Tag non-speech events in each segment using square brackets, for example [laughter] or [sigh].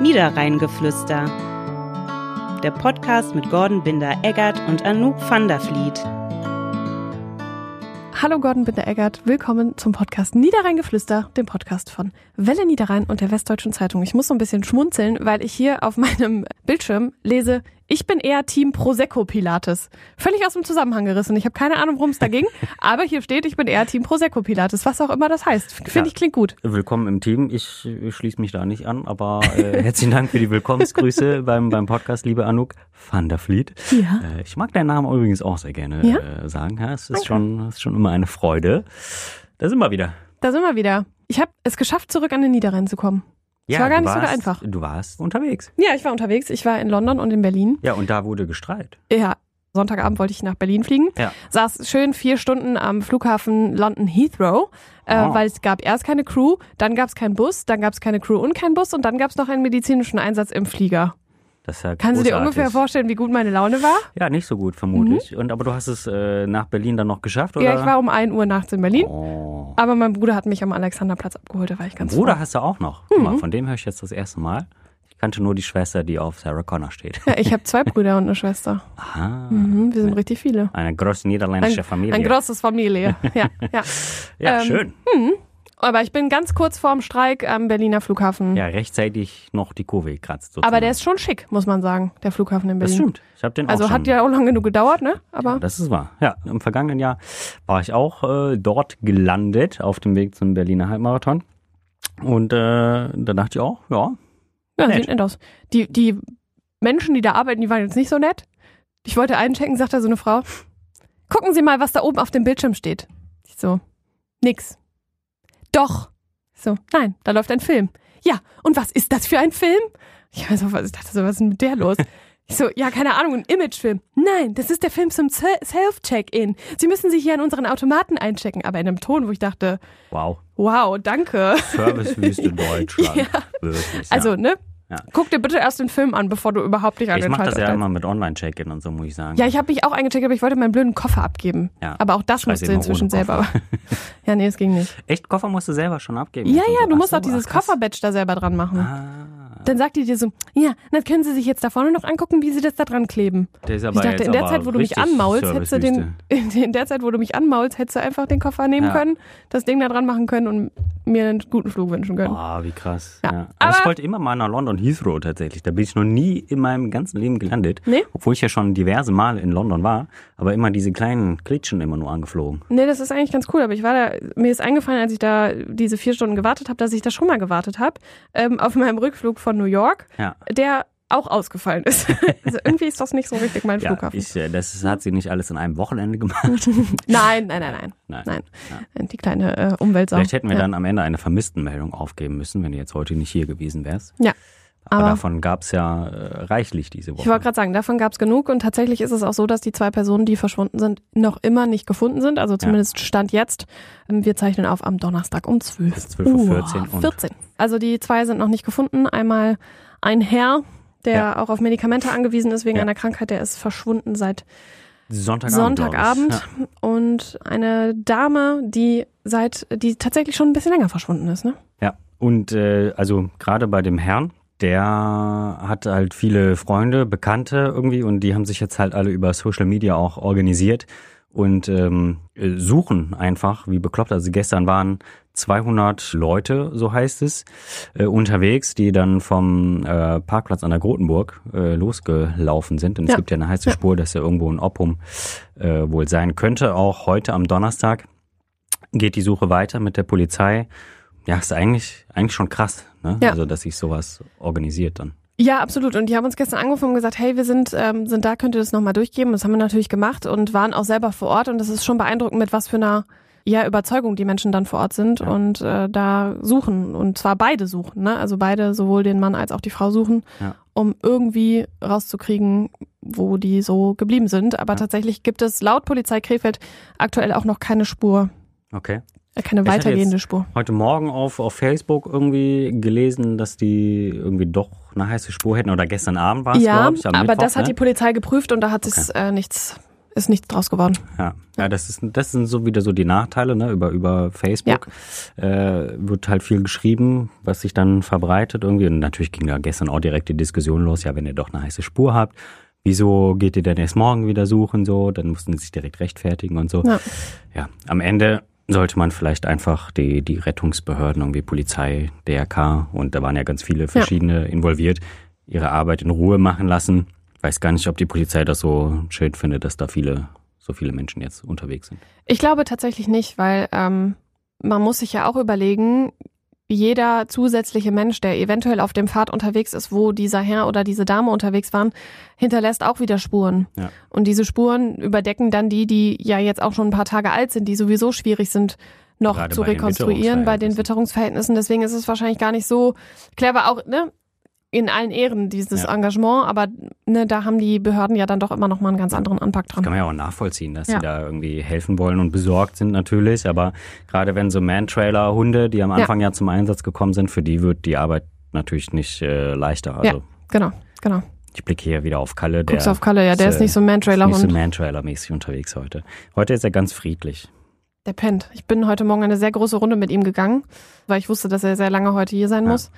Niederrheingeflüster. Der Podcast mit Gordon Binder-Eggert und Anouk van der Vliet. Hallo Gordon Binder-Eggert, willkommen zum Podcast Niederrheingeflüster, dem Podcast von Welle Niederrhein und der Westdeutschen Zeitung. Ich muss so ein bisschen schmunzeln, weil ich hier auf [laughs] meinem Bildschirm lese, ich bin eher Team Prosecco Pilates. Völlig aus dem Zusammenhang gerissen. Ich habe keine Ahnung, worum es da ging, [laughs] aber hier steht, ich bin eher Team Prosecco Pilates, was auch immer das heißt. Finde ja, ich klingt gut. Willkommen im Team. Ich, ich schließe mich da nicht an, aber äh, herzlichen Dank für die [laughs] Willkommensgrüße beim, beim Podcast, liebe Anouk van der Vliet. Ja. Äh, ich mag deinen Namen übrigens auch sehr gerne ja? äh, sagen. Ja, es ist schon, es ist schon immer eine Freude. Da sind wir wieder. Da sind wir wieder. Ich habe es geschafft, zurück an den Niederrhein zu kommen. Ja, es war gar nicht warst, so einfach. Du warst unterwegs. Ja, ich war unterwegs. Ich war in London und in Berlin. Ja, und da wurde gestrahlt. Ja. Sonntagabend wollte ich nach Berlin fliegen. Ja. Saß schön vier Stunden am Flughafen London Heathrow, äh, oh. weil es gab erst keine Crew, dann gab es keinen Bus, dann gab es keine Crew und keinen Bus und dann gab es noch einen medizinischen Einsatz im Flieger. Das ja Kannst du dir ungefähr vorstellen, wie gut meine Laune war? Ja, nicht so gut, vermutlich. Mhm. Und aber du hast es äh, nach Berlin dann noch geschafft, oder? Ja, ich war um 1 Uhr nachts in Berlin. Oh. Aber mein Bruder hat mich am Alexanderplatz abgeholt, da war ich ganz Bruder froh. hast du auch noch. Mhm. Mal, von dem höre ich jetzt das erste Mal. Ich kannte nur die Schwester, die auf Sarah Connor steht. Ja, ich habe zwei Brüder und eine Schwester. Aha. Mhm, wir sind richtig viele. Eine große niederländische Familie. Ein großes Familie, ja. Ja, ja [laughs] ähm, schön. Mh. Aber ich bin ganz kurz vorm Streik am Berliner Flughafen. Ja, rechtzeitig noch die Kurve gekratzt. Sozusagen. Aber der ist schon schick, muss man sagen, der Flughafen in Berlin. Das stimmt. Ich hab den auch also hat ja auch lange genug gedauert, ne? Aber ja, das ist wahr. Ja, im vergangenen Jahr war ich auch äh, dort gelandet auf dem Weg zum Berliner Halbmarathon. Und äh, da dachte ich auch, ja. Ja, nett. sieht nett aus. Die, die Menschen, die da arbeiten, die waren jetzt nicht so nett. Ich wollte einchecken, sagt da so eine Frau. Gucken Sie mal, was da oben auf dem Bildschirm steht. Ich so, nix. Doch. So, nein, da läuft ein Film. Ja, und was ist das für ein Film? Ich, also, was, ich dachte so, was ist denn mit der los? Ich [laughs] so, ja, keine Ahnung, ein Imagefilm. Nein, das ist der Film zum Self-Check-In. Sie müssen sich hier an unseren Automaten einchecken, aber in einem Ton, wo ich dachte, wow. Wow, danke. Servicewüste [laughs] Deutschland. ja. Wirklich, ja. Also, ne? Ja. Guck dir bitte erst den Film an, bevor du überhaupt nicht an Ich mache das ja immer mit Online-Check-In und so, muss ich sagen. Ja, ich habe mich auch eingecheckt, aber ich wollte meinen blöden Koffer abgeben. Ja. Aber auch das musste inzwischen selber. [laughs] ja, nee, es ging nicht. Echt? Koffer musst du selber schon abgeben? Ja, ja, du musst so, auch dieses Koffer-Badge da selber dran machen. Ah. Dann sagt die dir so, ja, dann können Sie sich jetzt da vorne noch angucken, wie Sie das da dran kleben. Der ist aber ich dachte, in der Zeit, wo du mich anmaulst, hättest du den, [laughs] in der Zeit, wo du mich anmaulst, hättest du einfach den Koffer nehmen ja. können, das Ding da dran machen können und mir einen guten Flug wünschen können. Ah, oh, wie krass. Ja. ja. Aber, aber, ich wollte immer mal nach London Heathrow tatsächlich. Da bin ich noch nie in meinem ganzen Leben gelandet. Nee? Obwohl ich ja schon diverse Male in London war, aber immer diese kleinen Klitschen immer nur angeflogen. Nee, das ist eigentlich ganz cool. Aber ich war da, mir ist eingefallen, als ich da diese vier Stunden gewartet habe, dass ich da schon mal gewartet habe. Ähm, auf meinem Rückflug von New York. Ja der auch ausgefallen ist. [laughs] Also irgendwie ist das nicht so richtig mein ja, Flughafen. Ich, äh, das hat sie nicht alles in einem Wochenende gemacht. [laughs] nein, nein, nein, nein. Nein. nein. Ja. Die kleine äh, Umweltsau. Vielleicht hätten wir ja. dann am Ende eine Vermisstenmeldung aufgeben müssen, wenn du jetzt heute nicht hier gewesen wärst. Ja. Aber, Aber davon gab es ja äh, reichlich diese Woche. Ich wollte gerade sagen, davon gab es genug und tatsächlich ist es auch so, dass die zwei Personen, die verschwunden sind, noch immer nicht gefunden sind. Also zumindest ja. Stand jetzt. Ähm, wir zeichnen auf am Donnerstag um 12. 12.14 Uhr. 14. Also die zwei sind noch nicht gefunden. Einmal ein Herr, der ja. auch auf Medikamente angewiesen ist wegen ja. einer Krankheit, der ist verschwunden seit Sonntagabend. Sonntagabend. Und eine Dame, die seit, die tatsächlich schon ein bisschen länger verschwunden ist, ne? Ja. Und äh, also gerade bei dem Herrn, der hat halt viele Freunde, Bekannte irgendwie und die haben sich jetzt halt alle über Social Media auch organisiert und ähm, suchen einfach wie bekloppt. Also gestern waren 200 Leute, so heißt es, äh, unterwegs, die dann vom äh, Parkplatz an der Grotenburg äh, losgelaufen sind. Und ja. es gibt ja eine heiße Spur, dass er irgendwo in Oppum äh, wohl sein könnte. Auch heute am Donnerstag geht die Suche weiter mit der Polizei. Ja, ist eigentlich, eigentlich schon krass, ne? Ja. Also, dass sich sowas organisiert dann. Ja, absolut. Und die haben uns gestern angerufen und gesagt, hey, wir sind, ähm, sind da, könnt ihr das nochmal durchgeben? Das haben wir natürlich gemacht und waren auch selber vor Ort. Und das ist schon beeindruckend, mit was für einer ja, Überzeugung die Menschen dann vor Ort sind ja. und äh, da suchen. Und zwar beide suchen, ne? Also beide, sowohl den Mann als auch die Frau suchen, ja. um irgendwie rauszukriegen, wo die so geblieben sind. Aber ja. tatsächlich gibt es laut Polizei Krefeld aktuell auch noch keine Spur. Okay. Äh, keine weitergehende Spur. Heute Morgen auf, auf Facebook irgendwie gelesen, dass die irgendwie doch eine heiße Spur hätten oder gestern Abend war es, ja, glaube ich. aber Mittwoch, das hat ne? die Polizei geprüft und da hat okay. es äh, nichts ist nichts draus geworden. Ja, ja das, ist, das sind so wieder so die Nachteile, ne? Über, über Facebook äh, wird halt viel geschrieben, was sich dann verbreitet irgendwie. Und natürlich ging da gestern auch direkt die Diskussion los, ja, wenn ihr doch eine heiße Spur habt, wieso geht ihr denn erst morgen wieder suchen so? Dann mussten sie sich direkt rechtfertigen und so. Ja. ja, am Ende sollte man vielleicht einfach die, die Rettungsbehörden, irgendwie Polizei, DRK und da waren ja ganz viele verschiedene involviert, ihre Arbeit in Ruhe machen lassen. Ich weiß gar nicht, ob die Polizei das so schön findet, dass da viele, so viele Menschen jetzt unterwegs sind. Ich glaube tatsächlich nicht, weil ähm, man muss sich ja auch überlegen, jeder zusätzliche Mensch, der eventuell auf dem Pfad unterwegs ist, wo dieser Herr oder diese Dame unterwegs waren, hinterlässt auch wieder Spuren. Ja. Und diese Spuren überdecken dann die, die ja jetzt auch schon ein paar Tage alt sind, die sowieso schwierig sind, noch Gerade zu bei den rekonstruieren bei den. Witterungsverhältnissen. Deswegen ist es wahrscheinlich gar nicht so clever, auch ne, in allen Ehren dieses Ja. Engagement, aber ne, da haben die Behörden ja dann doch immer noch mal einen ganz anderen Anpack Kann dran. man ja auch nachvollziehen, dass Ja. sie da irgendwie helfen wollen und besorgt sind natürlich. Aber gerade wenn so Man-Trailer-Hunde, die am Anfang ja. zum Einsatz gekommen sind, für die wird die Arbeit natürlich nicht äh, leichter. Also Ja. Genau, genau. ich blicke hier wieder auf Kalle. Guckst der auf Kalle, ja, der ist, ist nicht so ein Ist nicht so Man-Trailer-Hund. Man-Trailer-mäßig unterwegs heute. Heute ist er ganz friedlich. Der pennt. Ich bin heute Morgen eine sehr große Runde mit ihm gegangen, weil ich wusste, dass er sehr lange heute hier sein Ja. muss.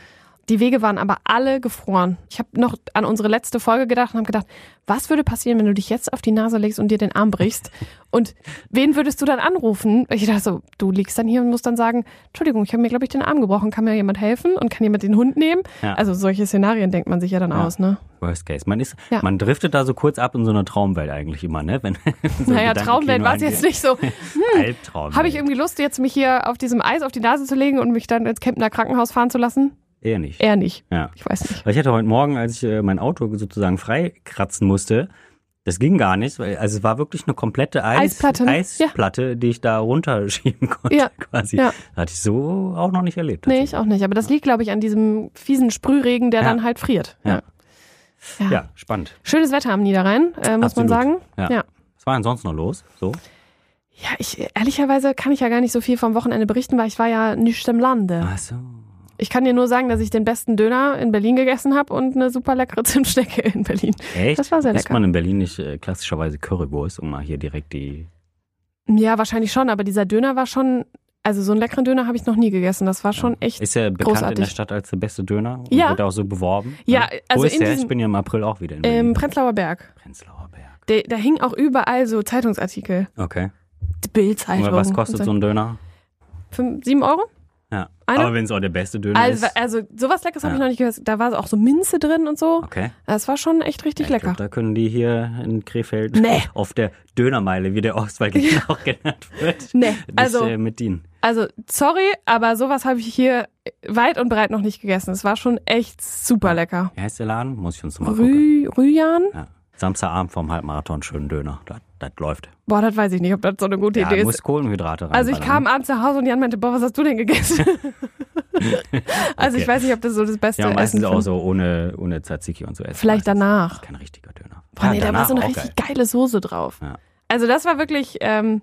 Die Wege waren aber alle gefroren. Ich habe noch an unsere letzte Folge gedacht und habe gedacht, was würde passieren, wenn du dich jetzt auf die Nase legst und dir den Arm brichst? Und wen würdest du dann anrufen? Ich dachte so, du liegst dann hier und musst dann sagen, Entschuldigung, ich habe mir, glaube ich, den Arm gebrochen. Kann mir jemand helfen? Und kann jemand den Hund nehmen? Ja. Also solche Szenarien denkt man sich ja dann Ja. aus, ne? Worst Case. Man ist, Ja. man driftet da so kurz ab in so einer Traumwelt eigentlich immer, ne? Wenn, [laughs] so naja, Traumwelt war es jetzt nicht so. [laughs] Albtraum. Habe ich irgendwie Lust, jetzt mich hier auf diesem Eis auf die Nase zu legen und mich dann ins Kempner Krankenhaus fahren zu lassen? Eher nicht. Eher nicht. Ja. Ich weiß nicht. Weil ich hatte heute Morgen, als ich äh, mein Auto sozusagen freikratzen musste, das ging gar nicht, weil also es war wirklich eine komplette Eis, Eisplatte, ne? Eisplatte, die ich da runterschieben [laughs] konnte Ja, quasi. ja. Hatte ich so auch noch nicht erlebt. Nee, ich auch nicht. Aber das liegt, glaube ich, an diesem fiesen Sprühregen, der Ja. dann halt friert. Ja. Ja. Ja, spannend. Schönes Wetter am Niederrhein, äh, muss Absolut. man sagen. Ja. ja. Was war denn sonst noch los? So? Ja, ich, ehrlicherweise kann ich ja gar nicht so viel vom Wochenende berichten, weil ich war ja nicht im Lande. Ach so. Ich kann dir nur sagen, dass ich den besten Döner in Berlin gegessen habe und eine super leckere [laughs] Zimtschnecke in Berlin. Echt? Das war sehr Isst lecker. man in Berlin nicht äh, klassischerweise Currywurst, um mal hier direkt die. Ja, wahrscheinlich schon, aber dieser Döner war schon, also so einen leckeren Döner habe ich noch nie gegessen. Das war schon echt. Ist ja bekannt in großartig. der Stadt als der beste Döner und Ja. wird auch so beworben. Ja, ne? also Wo ist in der? Ich bin ja im April auch wieder in Berlin. Ähm, Prenzlauer Berg. Prenzlauer Berg. Der, da hingen auch überall so Zeitungsartikel. Okay. Die Bildzeitung. Was kostet so ein Döner? Fünf, sieben Euro? Ja. Aber wenn es auch der beste Döner Also, ist. also sowas Leckeres habe Ja. ich noch nicht gehört. Da war auch so Minze drin und so. Okay. Das war schon echt richtig Ich lecker. glaub, da können die hier in Krefeld Nee. [laughs] auf der Dönermeile, wie der Ostwald [laughs] auch genannt wird, Nee, also- äh, mit dienen. Also, sorry, aber sowas habe ich hier weit und breit noch nicht gegessen. Es war schon echt super lecker. Wie heißt der Laden? Muss ich uns mal gucken. Rü Rüjan? Ja. Samstagabend vom Halbmarathon schönen Döner. Das, das läuft. Boah, das weiß ich nicht, ob das so eine gute Ja, Idee muss ist. Kohlenhydrate rein. Also ich kam abends nach Hause und Jan meinte, boah, was hast du denn gegessen? [laughs] also ich Okay. weiß nicht, ob das so das beste Ja, meistens Essen auch so ohne, ohne Tzatziki und so essen. Vielleicht meistens. danach. Kein richtiger Döner. Boah, nee, da war so eine richtig geil. geile Soße drauf. Ja. Also das war wirklich, ähm,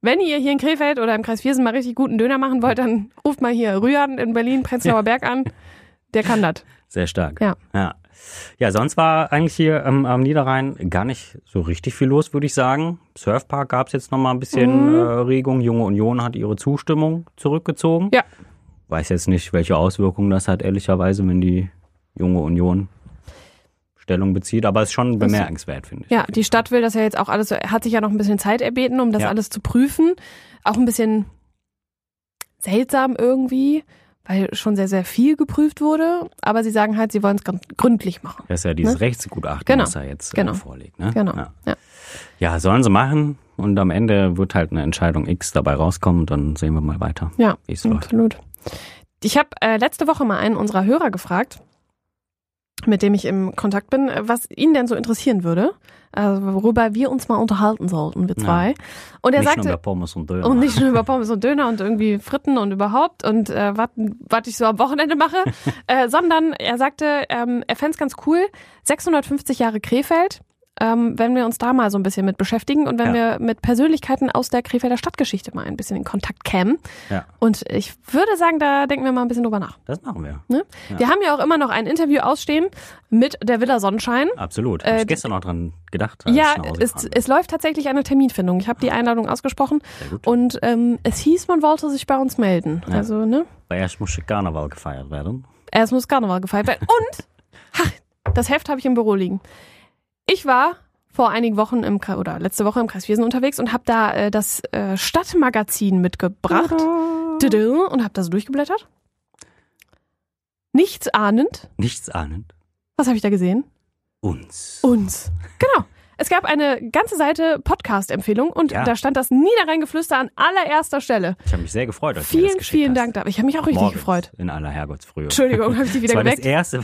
wenn ihr hier in Krefeld oder im Kreis Viersen mal richtig guten Döner machen wollt, dann ruft mal hier Rühan in Berlin, Prenzlauer [laughs] Berg an. Der kann das. Sehr stark. Ja. ja. Ja, sonst war eigentlich hier ähm, am Niederrhein gar nicht so richtig viel los, würde ich sagen. Surfpark gab es jetzt noch mal ein bisschen Mhm. äh, Regung. Junge Union hat ihre Zustimmung zurückgezogen. Ja. Weiß jetzt nicht, welche Auswirkungen das hat, ehrlicherweise, wenn die Junge Union Stellung bezieht. Aber es ist schon bemerkenswert, finde ich. Ja, die Stadt will das ja jetzt auch alles, hat sich ja noch ein bisschen Zeit erbeten, um das Ja. alles zu prüfen. Auch ein bisschen seltsam irgendwie, weil schon sehr, sehr viel geprüft wurde. Aber sie sagen halt, sie wollen es gründlich machen. Das ist ja dieses Ne? Rechtsgutachten, Genau. was er jetzt Genau. äh, vorlegt. Ne? Genau. Ja. Ja. ja, sollen sie machen. Und am Ende wird halt eine Entscheidung X dabei rauskommen. Und dann sehen wir mal weiter, Ja, wie es läuft. absolut. Ich habe äh, letzte Woche mal einen unserer Hörer gefragt, mit dem ich im Kontakt bin, was ihn denn so interessieren würde, also worüber wir uns mal unterhalten sollten, wir Ja. zwei. Und er nicht nur sagte, über Pommes und Döner. und nicht nur über Pommes und Döner und irgendwie Fritten und überhaupt und äh, was ich so am Wochenende mache, [laughs] äh, sondern er sagte, ähm, er fänd's ganz cool, 650 Jahre Krefeld, ähm, wenn wir uns da mal so ein bisschen mit beschäftigen und wenn Ja. wir mit Persönlichkeiten aus der Krefelder Stadtgeschichte mal ein bisschen in Kontakt kämen. Ja. Und ich würde sagen, da denken wir mal ein bisschen drüber nach. Das machen wir. Ne? Ja. Wir haben ja auch immer noch ein Interview ausstehen mit der Villa Sonnenschein. Absolut. Äh, Hab ich gestern auch dran gedacht. Ja, es, es läuft tatsächlich eine Terminfindung. Ich habe die Einladung ausgesprochen und ähm, es hieß, man wollte sich bei uns melden. Also, ne? Weil erst muss Karneval gefeiert werden. Es muss Karneval gefeiert werden. [laughs] Und, ha, das Heft habe ich im Büro liegen. Ich war vor einigen Wochen im Kre- oder letzte Woche im Kreis Wiesen unterwegs und habe da äh, das äh, Stadtmagazin mitgebracht Tudu, und habe da so durchgeblättert. Nichts ahnend. Nichts ahnend. Was habe ich da gesehen? Uns. Uns. Genau. Es gab eine ganze Seite Podcast-Empfehlung und Ja. da stand das Niederrheingeflüster an allererster Stelle. Ich habe mich sehr gefreut, als du mir das Vielen, geschickt vielen. Dank dafür. Ich habe mich auch richtig Morgens, gefreut. In aller Herrgottsfrühe. Entschuldigung, habe ich dich wieder das war geweckt? das erste,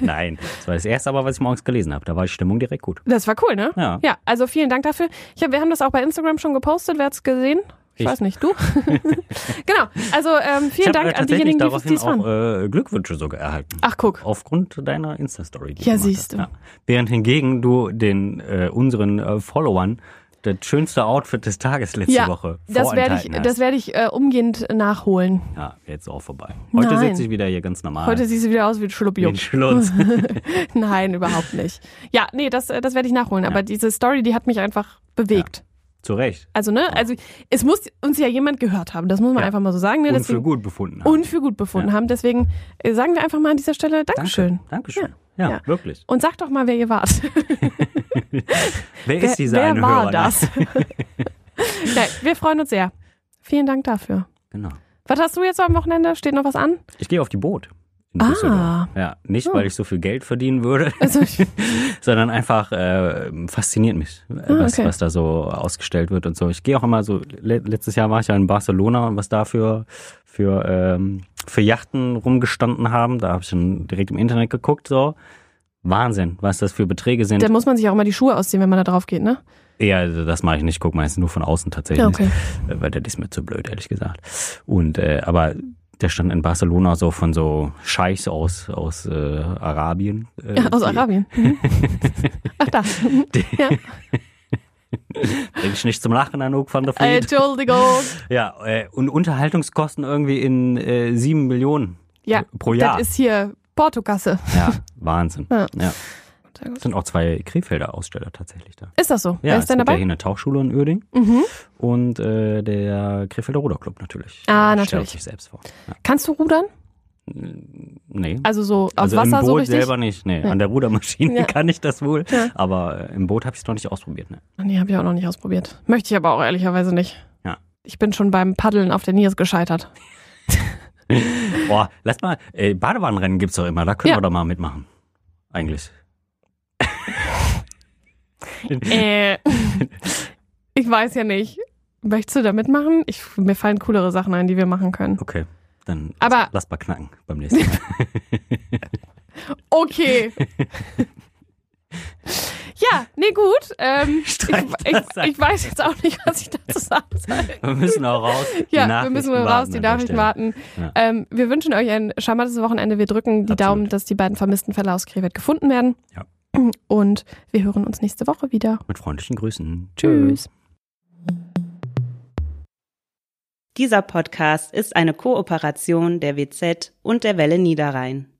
[laughs] nein, das war das erste, aber was ich morgens gelesen habe. Da war die Stimmung direkt gut. Das war cool, ne? Ja. Ja, also vielen Dank dafür. Hab, wir haben das auch bei Instagram schon gepostet. Wer hat's gesehen? Ich, Ich. weiß nicht, du? [laughs] genau. Also ähm, vielen habe Dank äh, an diejenigen, die daraufhin auch äh, Glückwünsche sogar erhalten. Ach, guck. Aufgrund deiner Insta-Story. Ja, siehst du. Während hingegen du den äh, unseren äh, Followern das schönste Outfit des Tages letzte Ja, Woche Das werde ich, hast. das werde ich äh, umgehend nachholen. ja, jetzt auch vorbei. Heute Nein. sitze ich wieder hier ganz normal. Heute siehst du wieder aus wie ein Schluppi. [laughs] Nein, überhaupt nicht. Ja, nee, das, äh, das werde ich nachholen. Aber diese Story, die hat mich einfach bewegt. Zu Recht. Also, ne, also es muss uns ja jemand gehört haben. Das muss man Ja. einfach mal so sagen. Ne? Und für gut befunden haben. und für gut befunden haben. Deswegen äh, sagen wir einfach mal an dieser Stelle Dankeschön. Danke. Dankeschön. Ja, Ja. wirklich. Und sag doch mal, wer ihr wart. Wer [laughs] wer ist dieser wer eine war Hörer? das? [laughs] Nein, wir freuen uns sehr. Vielen Dank dafür. Genau. Was hast du jetzt am Wochenende? Steht noch was an? Ich gehe auf die Boot. In Ah. Düsseldorf. Ja, nicht, weil ich so viel Geld verdienen würde, [laughs] Also, [laughs] sondern einfach äh, fasziniert mich, Ah, was, okay. was da so ausgestellt wird und so. Ich gehe auch immer so, le letztes Jahr war ich ja in Barcelona und was da für, für, ähm, für Yachten rumgestanden haben. Da habe ich dann direkt im Internet geguckt, so. Wahnsinn, was das für Beträge sind. da muss man sich auch immer die Schuhe ausziehen, wenn man da drauf geht, ne? Ja, also das mache ich nicht, guck meistens nur von außen tatsächlich. Ja, okay. Äh, Weil das ist mir zu blöd, ehrlich gesagt. Und äh, aber der stand in Barcelona so von so Scheichs aus aus äh, Arabien. Äh, Ja, aus die- Arabien. Mhm. [laughs] Ach da. ja. [laughs] Bring ich nicht zum Lachen, Anouk van der Äh, Vliet. Entschuldigung. [laughs] Ja, äh, und Unterhaltungskosten irgendwie in äh, sieben Millionen Ja, pro Jahr. das ist hier Portokasse. ja, Wahnsinn. Ja. Ja. Sehr gut. Es sind auch zwei Krefelder Aussteller tatsächlich da. Ist das so? Ja, Wer ist es denn gibt ja dabei? hier eine Tauchschule in Uerding Mhm. und äh, der Krefelder Ruderclub natürlich. Ah, natürlich. Stellt sich selbst vor. Ja. Kannst du rudern? Nee. Also so aus Also Wasser im Boot so richtig? selber nicht. Nee, Ja. an der Rudermaschine Ja. [laughs] kann ich das wohl. Ja. Aber äh, im Boot habe ich es noch nicht ausprobiert. Ne? Nee, habe ich auch noch nicht ausprobiert. Möchte ich aber auch ehrlicherweise nicht. Ja. Ich bin schon beim Paddeln auf der Niers gescheitert. [laughs] Boah, lass mal, äh, Badewannenrennen gibt's doch immer, da können Ja. wir doch mal mitmachen. Eigentlich. Äh, [laughs] ich weiß ja nicht. Möchtest du da mitmachen? Ich, mir fallen coolere Sachen ein, die wir machen können. Okay, dann Aber- lass, mal knacken beim nächsten Mal. [laughs] Okay. [laughs] ja, nee, gut. Ähm, ich, ich, ich weiß jetzt auch nicht, was ich dazu sagen soll. wir müssen auch raus. Ja, wir müssen raus, die Nachrichten Stelle. warten. Ja. Ähm, wir wünschen euch ein charmantes Wochenende. Wir drücken die Absolut. Daumen, dass die beiden vermissten Fälle aus Krefeld gefunden werden. Ja. Und wir hören uns nächste Woche wieder. Mit freundlichen Grüßen. Tschüss. Dieser Podcast ist eine Kooperation der WZ und der Welle Niederrhein.